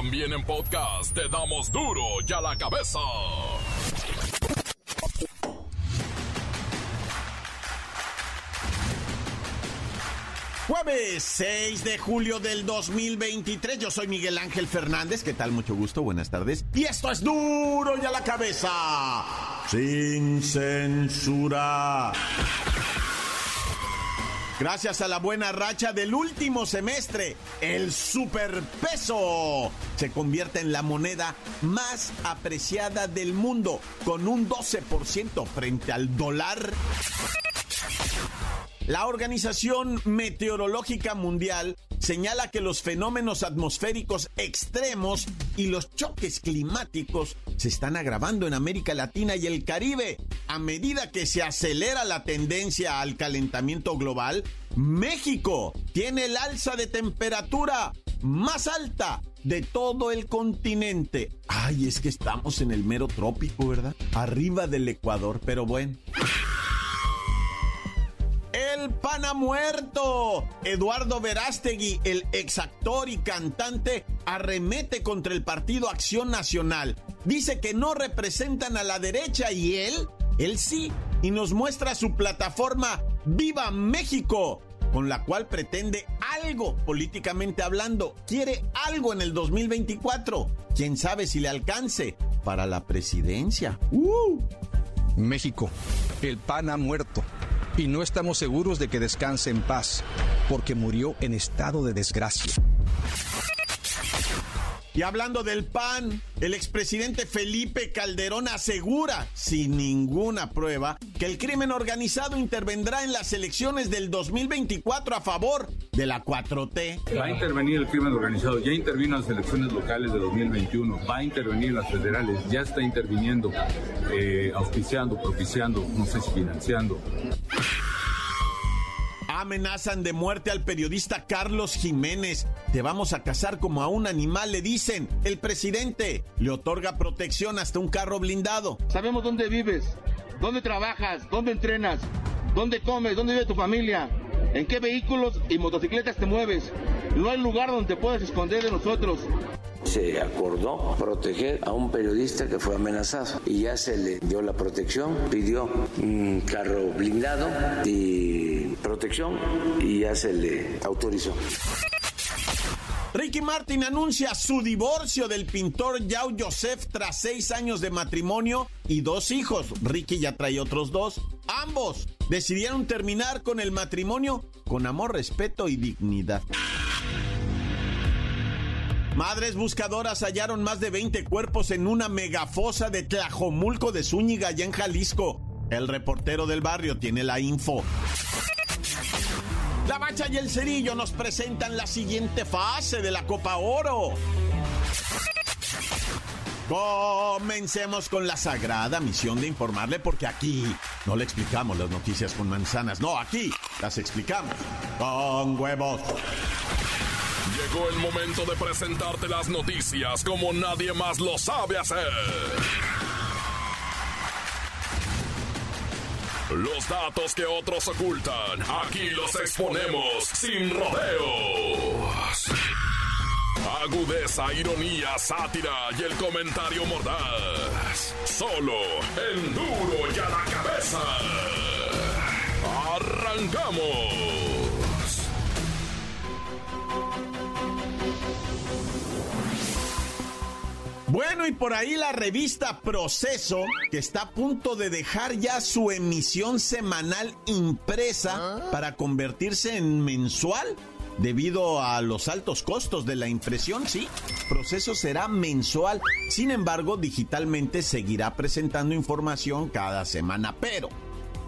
También en podcast te damos duro y a la cabeza. Jueves 6 de julio del 2023, yo soy Miguel Ángel Fernández, ¿qué tal? Mucho gusto, buenas tardes. Y esto es duro y a la cabeza, sin censura. Gracias a la buena racha del último semestre, el superpeso se convierte en la moneda más apreciada del mundo, con un 12% frente al dólar. La Organización Meteorológica Mundial señala que los fenómenos atmosféricos extremos y los choques climáticos se están agravando en América Latina y el Caribe. A medida que se acelera la tendencia al calentamiento global, México tiene el alza de temperatura más alta de todo el continente. Ay, es que estamos en el mero trópico, ¿verdad? Arriba del Ecuador, pero bueno. Pana muerto. Eduardo Verástegui, el exactor y cantante, arremete contra el Partido Acción Nacional. Dice que no representan a la derecha y él, él sí, y nos muestra su plataforma Viva México, con la cual pretende algo políticamente hablando. Quiere algo en el 2024. Quién sabe si le alcance para la presidencia. ¡Uh! México, el pan ha muerto y no estamos seguros de que descanse en paz, porque murió en estado de desgracia. Y hablando del PAN, el expresidente Felipe Calderón asegura, sin ninguna prueba, que el crimen organizado intervendrá en las elecciones del 2024 a favor de la 4T. Va a intervenir el crimen organizado, ya intervino en las elecciones locales de 2021, va a intervenir en las federales, ya está interviniendo, eh, auspiciando, propiciando, no sé si financiando. Amenazan de muerte al periodista Carlos Jiménez. Te vamos a cazar como a un animal, le dicen. El presidente le otorga protección hasta un carro blindado. Sabemos dónde vives, dónde trabajas, dónde entrenas, dónde comes, dónde vive tu familia, en qué vehículos y motocicletas te mueves. No hay lugar donde te puedas esconder de nosotros. Se acordó proteger a un periodista que fue amenazado y ya se le dio la protección, pidió un carro blindado y y ya se le autorizó. Ricky Martin anuncia su divorcio del pintor Yao Joseph tras seis años de matrimonio y dos hijos. Ricky ya trae otros dos. Ambos decidieron terminar con el matrimonio con amor, respeto y dignidad. Madres buscadoras hallaron más de 20 cuerpos en una megafosa de Tlajomulco de Zúñiga, allá en Jalisco. El reportero del barrio tiene la info. La Bacha y el Cerillo nos presentan la siguiente fase de la Copa Oro. Comencemos con la sagrada misión de informarle porque aquí no le explicamos las noticias con manzanas, no, aquí las explicamos con huevos. Llegó el momento de presentarte las noticias como nadie más lo sabe hacer. Los datos que otros ocultan, aquí los exponemos sin rodeos. Agudeza, ironía, sátira y el comentario mordaz. Solo el duro y a la cabeza. ¡Arrancamos! Bueno, y por ahí la revista Proceso, que está a punto de dejar ya su emisión semanal impresa para convertirse en mensual. Debido a los altos costos de la impresión, sí, proceso será mensual. Sin embargo, digitalmente seguirá presentando información cada semana, pero,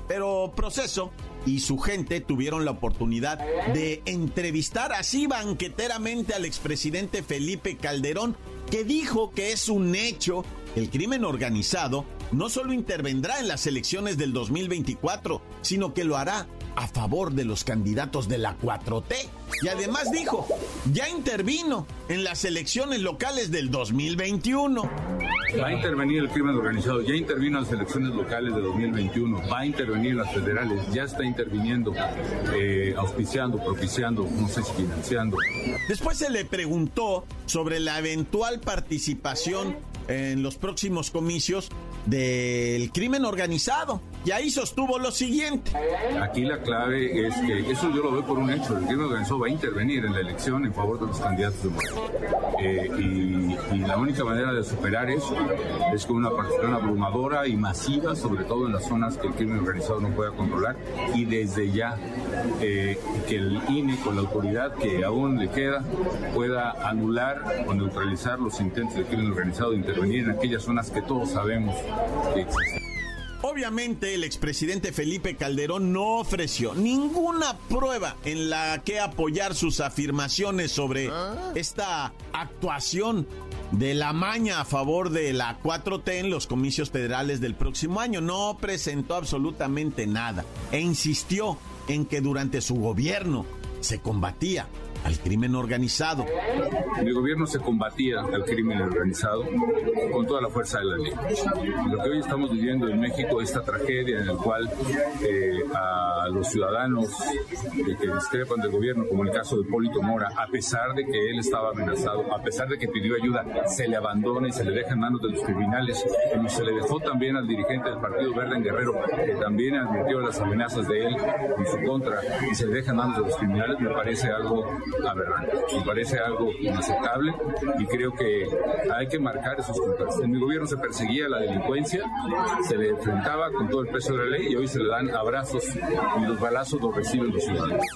pero proceso y su gente tuvieron la oportunidad de entrevistar así banqueteramente al expresidente Felipe Calderón, que dijo que es un hecho el crimen organizado no solo intervendrá en las elecciones del 2024, sino que lo hará a favor de los candidatos de la 4T. Y además dijo, ya intervino en las elecciones locales del 2021. Va a intervenir el crimen organizado, ya intervino en las elecciones locales de 2021, va a intervenir en las federales, ya está interviniendo, eh, auspiciando, propiciando, no sé si financiando. Después se le preguntó sobre la eventual participación en los próximos comicios del crimen organizado. Y ahí sostuvo lo siguiente. Aquí la clave es que eso yo lo veo por un hecho. El crimen organizado va a intervenir en la elección en favor de los candidatos de eh, y, la única manera de superar eso es con una participación abrumadora y masiva, sobre todo en las zonas que el crimen organizado no pueda controlar. Y desde ya eh, que el INE, con la autoridad que aún le queda, pueda anular o neutralizar los intentos del crimen organizado de intervenir en aquellas zonas que todos sabemos Obviamente el expresidente Felipe Calderón no ofreció ninguna prueba en la que apoyar sus afirmaciones sobre esta actuación de la maña a favor de la 4T en los comicios federales del próximo año. No presentó absolutamente nada e insistió en que durante su gobierno se combatía al crimen organizado. Mi gobierno se combatía al crimen organizado con toda la fuerza de la ley. Lo que hoy estamos viviendo en México, esta tragedia en la cual eh, a los ciudadanos que discrepan del gobierno, como el caso de Polito Mora, a pesar de que él estaba amenazado, a pesar de que pidió ayuda, se le abandona y se le deja en manos de los criminales, como se le dejó también al dirigente del Partido Verde en Guerrero, que también admitió las amenazas de él en su contra, y se le deja en manos de los criminales, me parece algo aberrante. Me parece algo inaceptable y creo que hay que marcar esos contrastes. En mi gobierno se perseguía la delincuencia, se le enfrentaba con todo el peso de la ley y hoy se le dan abrazos y los balazos los reciben los ciudadanos.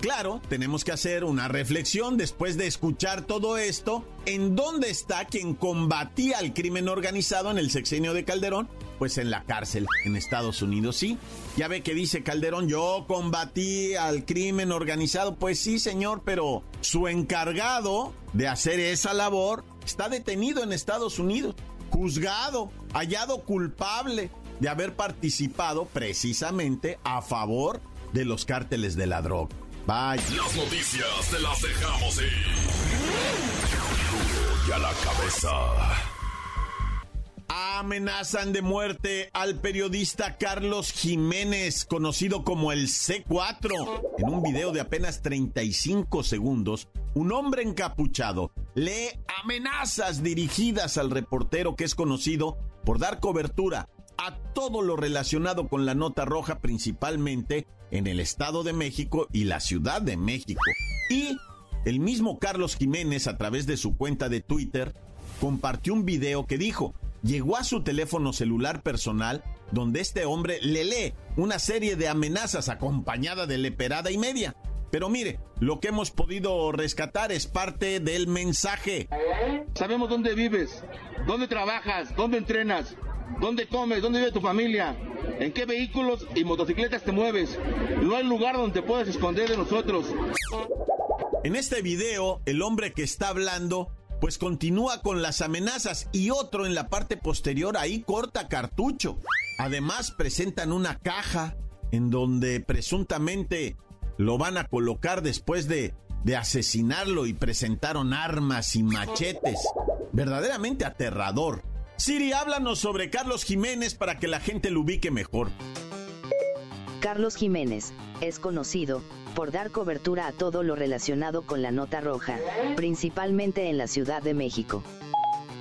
Claro, tenemos que hacer una reflexión después de escuchar todo esto. ¿En dónde está quien combatía el crimen organizado en el sexenio de Calderón? Pues en la cárcel, en Estados Unidos, sí. Ya ve que dice Calderón, yo combatí al crimen organizado. Pues sí, señor, pero su encargado de hacer esa labor está detenido en Estados Unidos, juzgado, hallado culpable de haber participado precisamente a favor de los cárteles de la droga. Las noticias te las dejamos ir. y a la cabeza. Amenazan de muerte al periodista Carlos Jiménez, conocido como el C4. En un video de apenas 35 segundos, un hombre encapuchado lee amenazas dirigidas al reportero que es conocido por dar cobertura a todo lo relacionado con la nota roja, principalmente en el Estado de México y la Ciudad de México. Y el mismo Carlos Jiménez, a través de su cuenta de Twitter, compartió un video que dijo, llegó a su teléfono celular personal donde este hombre le lee una serie de amenazas acompañada de leperada y media. Pero mire, lo que hemos podido rescatar es parte del mensaje. Sabemos dónde vives, dónde trabajas, dónde entrenas, dónde comes, dónde vive tu familia, en qué vehículos y motocicletas te mueves. No hay lugar donde te puedas esconder de nosotros. En este video, el hombre que está hablando pues continúa con las amenazas y otro en la parte posterior ahí corta cartucho. Además presentan una caja en donde presuntamente lo van a colocar después de, de asesinarlo y presentaron armas y machetes. Verdaderamente aterrador. Siri, háblanos sobre Carlos Jiménez para que la gente lo ubique mejor. Carlos Jiménez es conocido por dar cobertura a todo lo relacionado con la nota roja, principalmente en la Ciudad de México.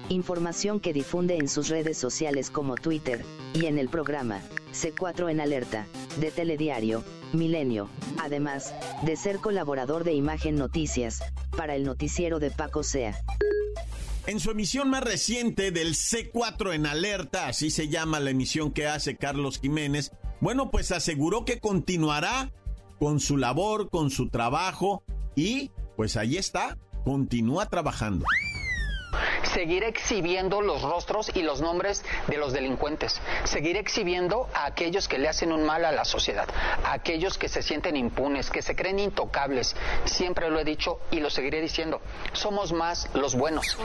Información que difunde en sus redes sociales como Twitter, y en el programa, C4 en Alerta, de Telediario, Milenio, además, de ser colaborador de Imagen Noticias, para el noticiero de Paco Sea. En su emisión más reciente del C4 en alerta, así se llama la emisión que hace Carlos Jiménez, bueno, pues aseguró que continuará con su labor, con su trabajo y pues ahí está, continúa trabajando seguir exhibiendo los rostros y los nombres de los delincuentes, seguir exhibiendo a aquellos que le hacen un mal a la sociedad, a aquellos que se sienten impunes, que se creen intocables. Siempre lo he dicho y lo seguiré diciendo, somos más los buenos.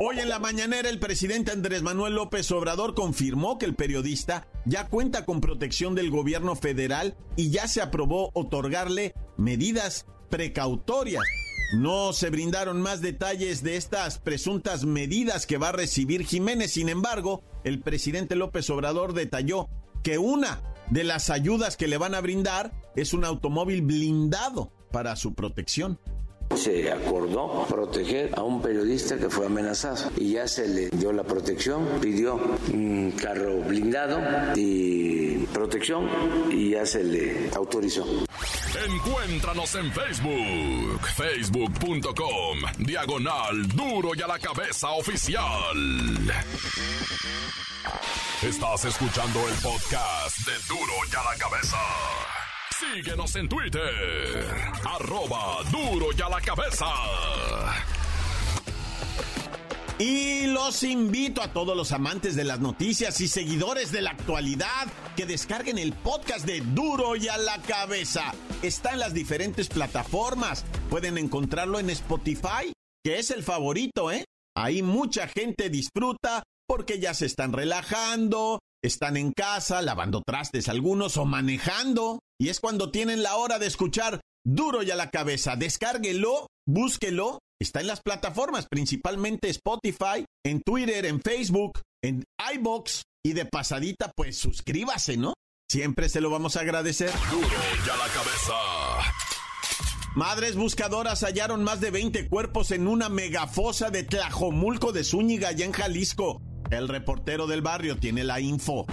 Hoy en la mañanera el presidente Andrés Manuel López Obrador confirmó que el periodista ya cuenta con protección del gobierno federal y ya se aprobó otorgarle medidas precautorias No se brindaron más detalles de estas presuntas medidas que va a recibir Jiménez. Sin embargo, el presidente López Obrador detalló que una de las ayudas que le van a brindar es un automóvil blindado para su protección. Se acordó proteger a un periodista que fue amenazado y ya se le dio la protección, pidió un carro blindado y protección y ya se le autorizó. Encuéntranos en Facebook, facebook.com, diagonal duro y a la cabeza oficial. Estás escuchando el podcast de duro y a la cabeza. Síguenos en Twitter. Arroba duro y a la cabeza. Y los invito a todos los amantes de las noticias y seguidores de la actualidad que descarguen el podcast de Duro y a la cabeza. Está en las diferentes plataformas. Pueden encontrarlo en Spotify, que es el favorito, ¿eh? Ahí mucha gente disfruta porque ya se están relajando, están en casa, lavando trastes algunos o manejando. Y es cuando tienen la hora de escuchar duro y a la cabeza. Descárguelo, búsquelo. Está en las plataformas, principalmente Spotify, en Twitter, en Facebook, en iBox. Y de pasadita, pues suscríbase, ¿no? Siempre se lo vamos a agradecer. Duro y a la cabeza. Madres buscadoras hallaron más de 20 cuerpos en una megafosa de Tlajomulco de Zúñiga, allá en Jalisco. El reportero del barrio tiene la info.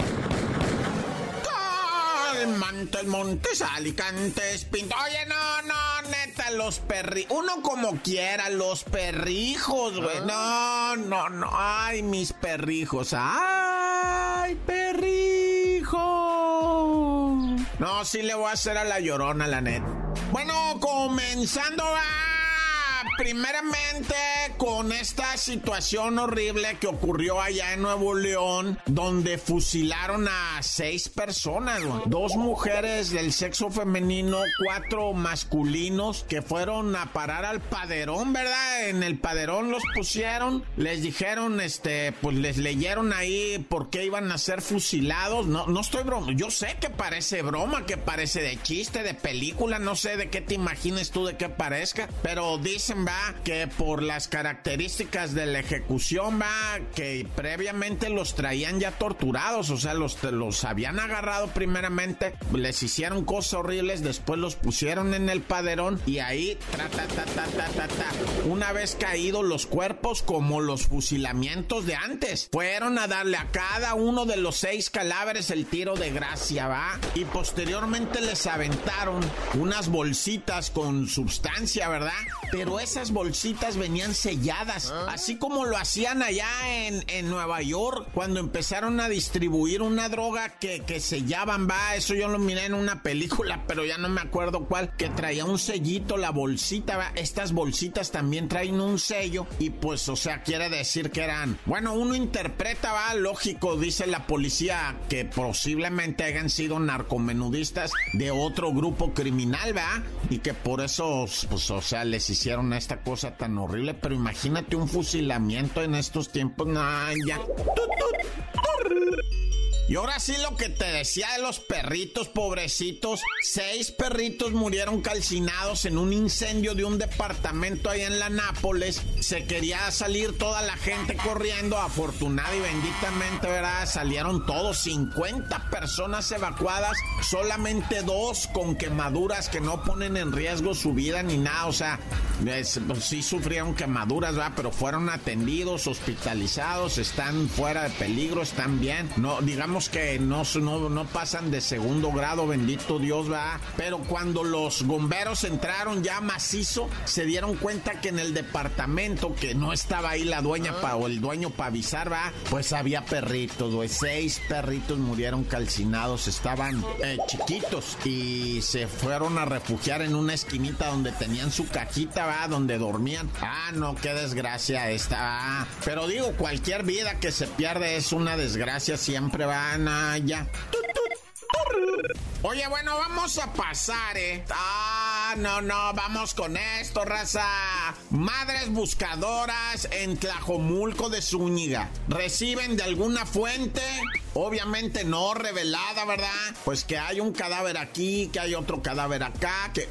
Montes, Montes, Alicantes, Pinto. Oye, no, no, neta, los perrijos. Uno como quiera, los perrijos, güey. No, no, no. Ay, mis perrijos. Ay, perrijos. No, sí le voy a hacer a la llorona, la neta. Bueno, comenzando a primeramente con esta situación horrible que ocurrió allá en Nuevo León, donde fusilaron a seis personas, dos mujeres del sexo femenino, cuatro masculinos que fueron a parar al paderón, ¿verdad? En el paderón los pusieron, les dijeron, este, pues les leyeron ahí por qué iban a ser fusilados. No, no estoy broma, yo sé que parece broma, que parece de chiste, de película, no sé de qué te imagines tú de qué parezca, pero dicen que por las características de la ejecución va que previamente los traían ya torturados, o sea, los, los habían agarrado primeramente, les hicieron cosas horribles, después los pusieron en el paderón y ahí, ta, una vez caídos los cuerpos como los fusilamientos de antes, fueron a darle a cada uno de los seis cadáveres el tiro de gracia, va, y posteriormente les aventaron unas bolsitas con sustancia, ¿verdad? Pero esas bolsitas venían selladas, ah. así como lo hacían allá en, en, Nueva York cuando empezaron a distribuir una droga que, que sellaban, va, eso yo lo miré en una película, pero ya no me acuerdo cuál, que traía un sellito, la bolsita, va, estas bolsitas también traen un sello y pues, o sea, quiere decir que eran, bueno, uno interpreta, va, lógico, dice la policía, que posiblemente hayan sido narcomenudistas de otro grupo criminal, va, y que por eso, pues, o sea, les hicieron esta cosa tan horrible, pero imagínate un fusilamiento en estos tiempos, no, ya. Y ahora sí lo que te decía de los perritos, pobrecitos. Seis perritos murieron calcinados en un incendio de un departamento ahí en la Nápoles. Se quería salir toda la gente corriendo. Afortunada y benditamente, ¿verdad? Salieron todos. 50 personas evacuadas. Solamente dos con quemaduras que no ponen en riesgo su vida ni nada. O sea, pues, sí sufrieron quemaduras, ¿verdad? Pero fueron atendidos, hospitalizados. Están fuera de peligro, están bien. No, digamos que no, no, no pasan de segundo grado, bendito Dios, va. Pero cuando los bomberos entraron ya macizo, se dieron cuenta que en el departamento, que no estaba ahí la dueña pa, o el dueño para avisar, va, pues había perritos, güey. Seis perritos murieron calcinados, estaban eh, chiquitos y se fueron a refugiar en una esquinita donde tenían su cajita, va, donde dormían. Ah, no, qué desgracia esta. Pero digo, cualquier vida que se pierde es una desgracia, siempre va Oye, bueno, vamos a pasar, ¿eh? Ah, no, no, vamos con esto, raza. Madres buscadoras en Tlajomulco de Zúñiga reciben de alguna fuente obviamente no revelada, ¿verdad? Pues que hay un cadáver aquí, que hay otro cadáver acá, que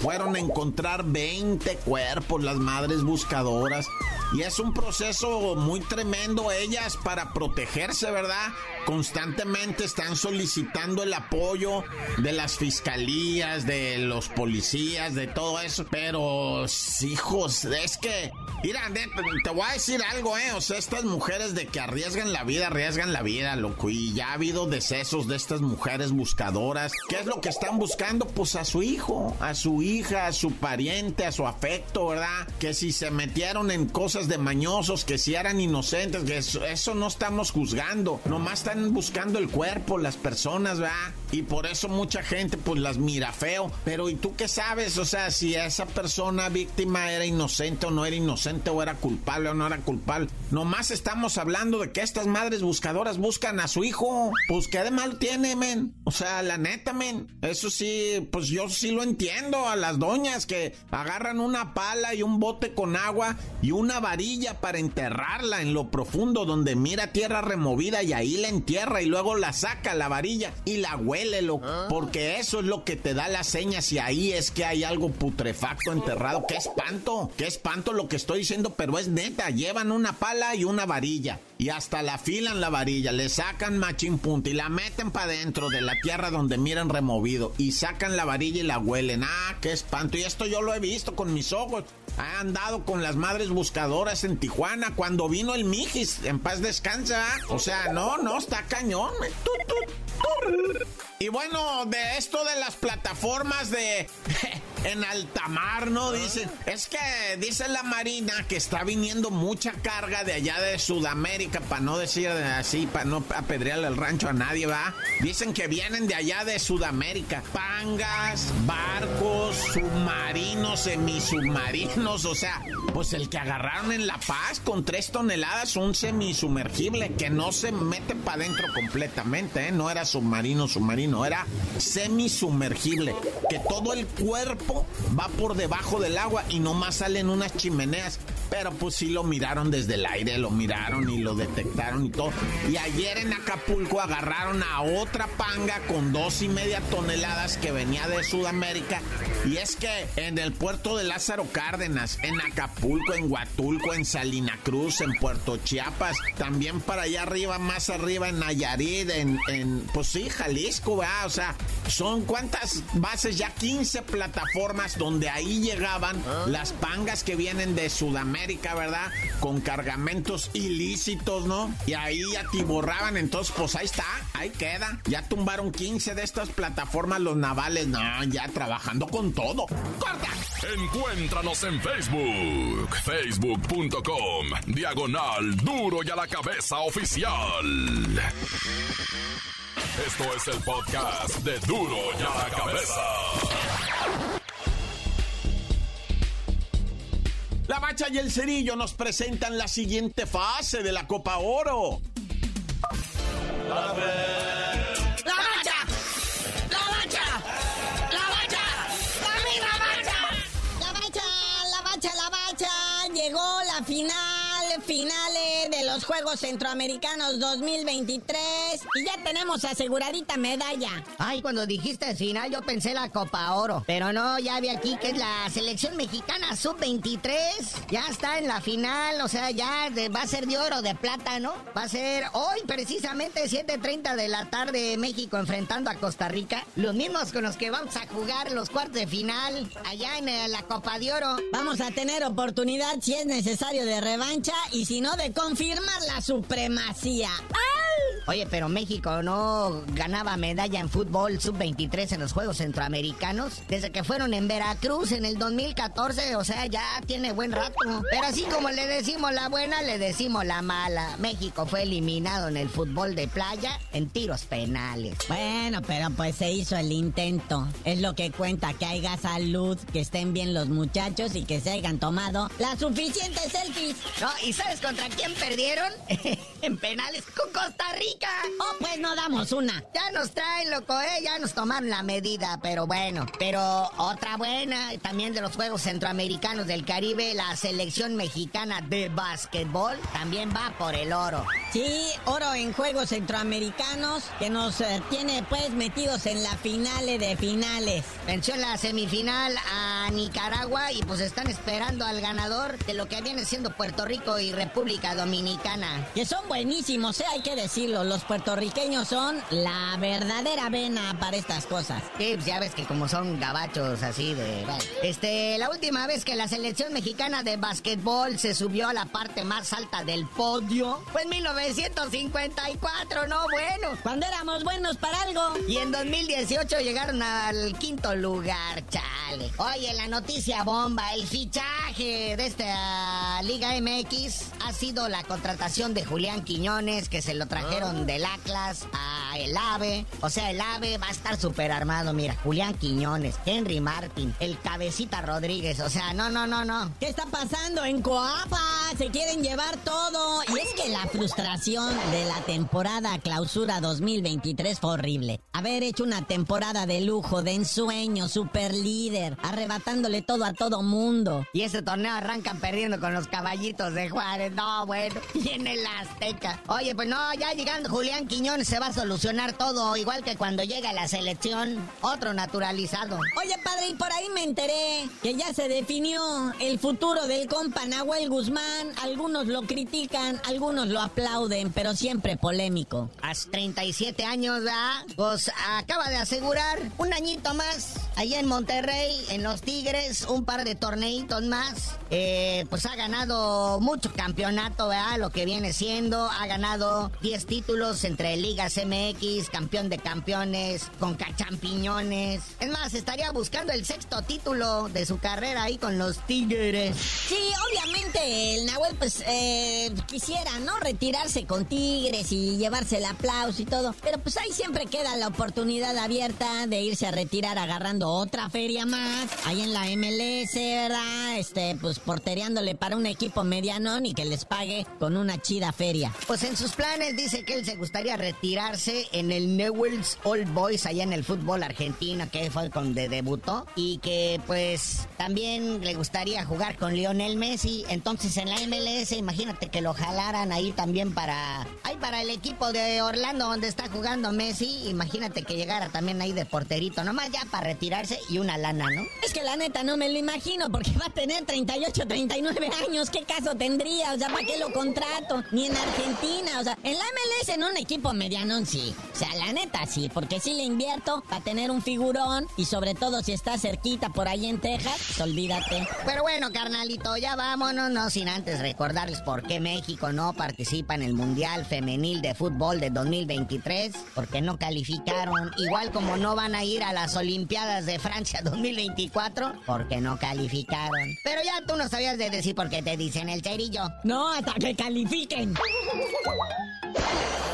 fueron a encontrar 20 cuerpos las madres buscadoras. Y es un proceso muy tremendo ellas para protegerse, ¿verdad? Constantemente están solicitando el apoyo de las fiscalías, de los policías, de todo eso. Pero, hijos, es que, mira, te voy a decir algo, ¿eh? O sea, estas mujeres de que arriesgan la vida, arriesgan la vida, loco. Y ya ha habido decesos de estas mujeres buscadoras. ¿Qué es lo que están buscando? Pues a su hijo, a su hija, a su pariente, a su afecto, ¿verdad? Que si se metieron en cosas de mañosos, que si eran inocentes, que eso, eso no estamos juzgando. Nomás están buscando el cuerpo, las personas, ¿verdad? Y por eso mucha gente pues las mira feo. Pero ¿y tú qué sabes? O sea, si esa persona víctima era inocente o no era inocente o era culpable o no era culpable. Nomás estamos hablando de que estas madres buscadoras buscan a su hijo. Pues qué de mal tiene, men. O sea, la neta, men. Eso sí, pues yo sí lo entiendo a las doñas que agarran una pala y un bote con agua y una varilla para enterrarla en lo profundo donde mira tierra removida y ahí la entierra y luego la saca la varilla y la huélelo. ¿Ah? Porque eso es lo que te da la seña si ahí es que hay algo putrefacto enterrado. ¡Qué espanto! ¡Qué espanto lo que estoy diciendo! Pero es neta, llevan una pala y una varilla y hasta la filan la varilla, le sacan machín punto y la meten para dentro de la tierra donde miran removido y sacan la varilla y la huelen. Ah, qué espanto. Y esto yo lo he visto con mis ojos. Ha andado con las madres buscadoras en Tijuana cuando vino el Mijis. En paz descansa. O sea, no, no, está cañón. Y bueno, de esto de las plataformas de en alta mar, ¿no? Dicen, es que dice la Marina que está viniendo mucha carga de allá de Sudamérica, para no decir así, para no apedrearle el rancho a nadie, ¿va? Dicen que vienen de allá de Sudamérica, pangas, barcos, submarinos, semisubmarinos, o sea, pues el que agarraron en La Paz con tres toneladas, un semisumergible que no se mete para adentro completamente, ¿eh? No era submarino, submarino no era semisumergible, que todo el cuerpo va por debajo del agua y nomás salen unas chimeneas. Pero pues sí lo miraron desde el aire, lo miraron y lo detectaron y todo. Y ayer en Acapulco agarraron a otra panga con dos y media toneladas que venía de Sudamérica. Y es que en el puerto de Lázaro Cárdenas, en Acapulco, en Huatulco, en Salina Cruz, en Puerto Chiapas, también para allá arriba, más arriba en Nayarit, en, pues sí, Jalisco, o sea, son cuántas bases, ya 15 plataformas donde ahí llegaban las pangas que vienen de Sudamérica, ¿verdad? Con cargamentos ilícitos, ¿no? Y ahí atiborraban, entonces pues ahí está, ahí queda. Ya tumbaron 15 de estas plataformas los navales, no, ya trabajando con todo. ¡Corta! Encuéntranos en Facebook, facebook.com, diagonal duro y a la cabeza oficial. Esto es el podcast de Duro y a la Cabeza. La Bacha y el Cerillo nos presentan la siguiente fase de la Copa Oro. La Juegos Centroamericanos 2023 y ya tenemos aseguradita medalla. Ay, cuando dijiste final yo pensé la Copa Oro, pero no, ya vi aquí que es la selección mexicana sub-23, ya está en la final, o sea, ya va a ser de oro, de plata, ¿no? Va a ser hoy precisamente 7.30 de la tarde México enfrentando a Costa Rica, los mismos con los que vamos a jugar los cuartos de final allá en eh, la Copa de Oro. Vamos a tener oportunidad si es necesario de revancha y si no de confirmar la supremacía. Oye, pero México no ganaba medalla en fútbol sub-23 en los Juegos Centroamericanos desde que fueron en Veracruz en el 2014, o sea, ya tiene buen rato. Pero así como le decimos la buena, le decimos la mala. México fue eliminado en el fútbol de playa en tiros penales. Bueno, pero pues se hizo el intento. Es lo que cuenta, que haya salud, que estén bien los muchachos y que se hayan tomado las suficientes selfies. No, ¿y sabes contra quién perdieron? en penales con Costa Rica. Oh, pues no damos una. Ya nos traen, loco, ¿eh? Ya nos tomaron la medida, pero bueno. Pero otra buena, también de los Juegos Centroamericanos del Caribe, la selección mexicana de básquetbol también va por el oro. Sí, oro en Juegos Centroamericanos que nos eh, tiene pues metidos en la finale de finales. Venció en la semifinal a Nicaragua y pues están esperando al ganador de lo que viene siendo Puerto Rico y República Dominicana. Que son buenísimos, ¿eh? hay que decirlo. Los puertorriqueños son la verdadera vena para estas cosas. Sí, pues ya ves que como son gabachos así de... Este, la última vez que la selección mexicana de básquetbol se subió a la parte más alta del podio fue en 1954, ¿no? Bueno. Cuando éramos buenos para algo. Y en 2018 llegaron al quinto lugar, chale. Oye, la noticia bomba, el fichaje de esta Liga MX ha sido la contratación de Julián Quiñones, que se lo trajeron del Atlas a el AVE. O sea, el AVE va a estar súper armado. Mira, Julián Quiñones, Henry Martin, el Cabecita Rodríguez. O sea, no, no, no, no. ¿Qué está pasando en Coapa? Se quieren llevar todo. Y es que la frustración de la temporada clausura 2023 fue horrible. Haber hecho una temporada de lujo, de ensueño, super líder, arrebatándole todo a todo mundo. Y ese torneo arrancan perdiendo con los caballitos de Juárez. No, bueno, viene la Azteca. Oye, pues no, ya llegando Julián Quiñones se va a solucionar todo, igual que cuando llega la selección, otro naturalizado. Oye, padre, y por ahí me enteré que ya se definió el futuro del compa Nahuel Guzmán. Algunos lo critican, algunos lo aplauden, pero siempre polémico. Hace 37 años, ¿verdad? Pues acaba de asegurar un añito más allá en Monterrey, en los Tigres, un par de torneitos más. Eh, pues ha ganado mucho campeonato, ¿verdad? Lo que viene siendo. Ha ganado 10 títulos entre Ligas MX, campeón de campeones, con cachampiñones. Es más, estaría buscando el sexto título de su carrera ahí con los Tigres. Sí, obviamente el Nahuel pues eh, quisiera, ¿no? Retirarse con Tigres y llevarse el aplauso y todo. Pero pues ahí siempre queda la oportunidad abierta de irse a retirar agarrando otra feria más. Ahí en la MLS, ¿verdad? Este, pues portereándole para un equipo medianón y que les pague con una chida feria. Pues en sus planes dice que él se gustaría retirarse en el Newell's Old Boys allá en el fútbol argentino, que fue donde debutó. Y que pues también le gustaría jugar con Lionel Messi. Entonces en la MLS, imagínate que lo jalaran ahí también para... Ahí para el equipo de Orlando donde está jugando Messi. Imagínate que llegara también ahí de porterito. Nomás ya para retirarse y una lana, ¿no? Es que la neta no me lo imagino porque va a tener 38, 39 años. ¿Qué caso tendría? O sea, ¿para qué lo contrato? Ni en Argentina. O sea, en la MLS en un equipo medianón sí. O sea, la neta sí, porque si le invierto para tener un figurón y sobre todo si está cerquita por ahí en Texas, pues olvídate. Pero bueno, carnalito, ya vámonos, no sin antes recordarles por qué México no participa en el Mundial Femenil de Fútbol de 2023, porque no calificaron, igual como no van a ir a las Olimpiadas de Francia 2024, porque no calificaron. Pero ya tú no sabías de decir por qué te dicen el cerillo. No, hasta que califiquen.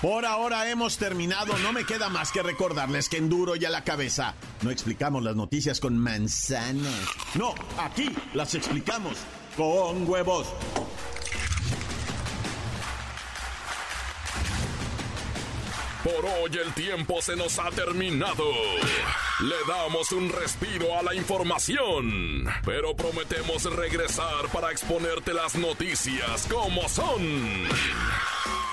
Por ahora hemos terminado. No me queda más que recordarles que en duro y a la cabeza no explicamos las noticias con manzanas. No, aquí las explicamos con huevos. Por hoy el tiempo se nos ha terminado. Le damos un respiro a la información, pero prometemos regresar para exponerte las noticias como son.